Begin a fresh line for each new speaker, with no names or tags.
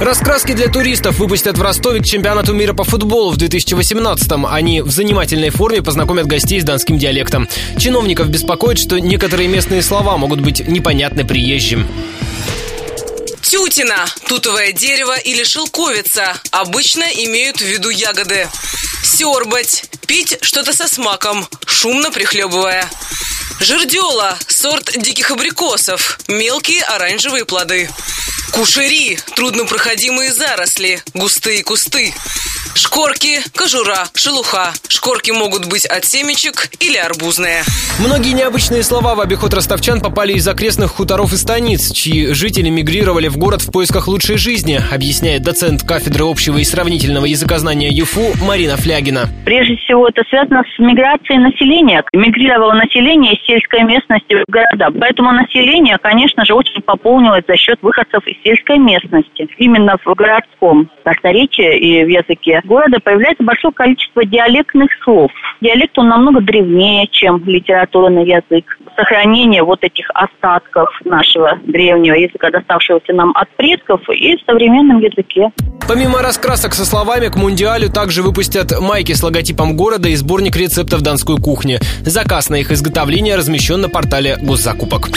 Раскраски для туристов выпустят в Ростове к чемпионату мира по футболу в 2018-м. Они в занимательной форме познакомят гостей с донским диалектом. Чиновников беспокоит, что некоторые местные слова могут быть непонятны приезжим.
Тютина, тутовое дерево или шелковица обычно имеют в виду ягоды. Сёрбать, пить что-то со смаком, шумно прихлебывая. Жердела – сорт диких абрикосов, мелкие оранжевые плоды. Кушери – труднопроходимые заросли, густые кусты. Шкорки, кожура, шелуха. Шкорки могут быть от семечек или арбузные.
Многие необычные слова в обиход ростовчан попали из окрестных хуторов и станиц, чьи жители мигрировали в город в поисках лучшей жизни, объясняет доцент кафедры общего и сравнительного языкознания ЮФУ Марина Флягина.
Прежде всего, это связано с миграцией населения. Мигрировало население из сельской местности в города. Поэтому население, конечно же, очень пополнилось за счет выходцев из сельской местности. Именно в городском просторечии и в языке города появляется большое количество диалектных слов. Диалект, он намного древнее, чем литературный язык. Сохранение вот этих остатков нашего древнего языка, доставшегося нам от предков, и в современном языке.
Помимо раскрасок со словами, к Мундиалю также выпустят майки с логотипом города и сборник рецептов донской кухни. Заказ на их изготовление размещен на портале госзакупок.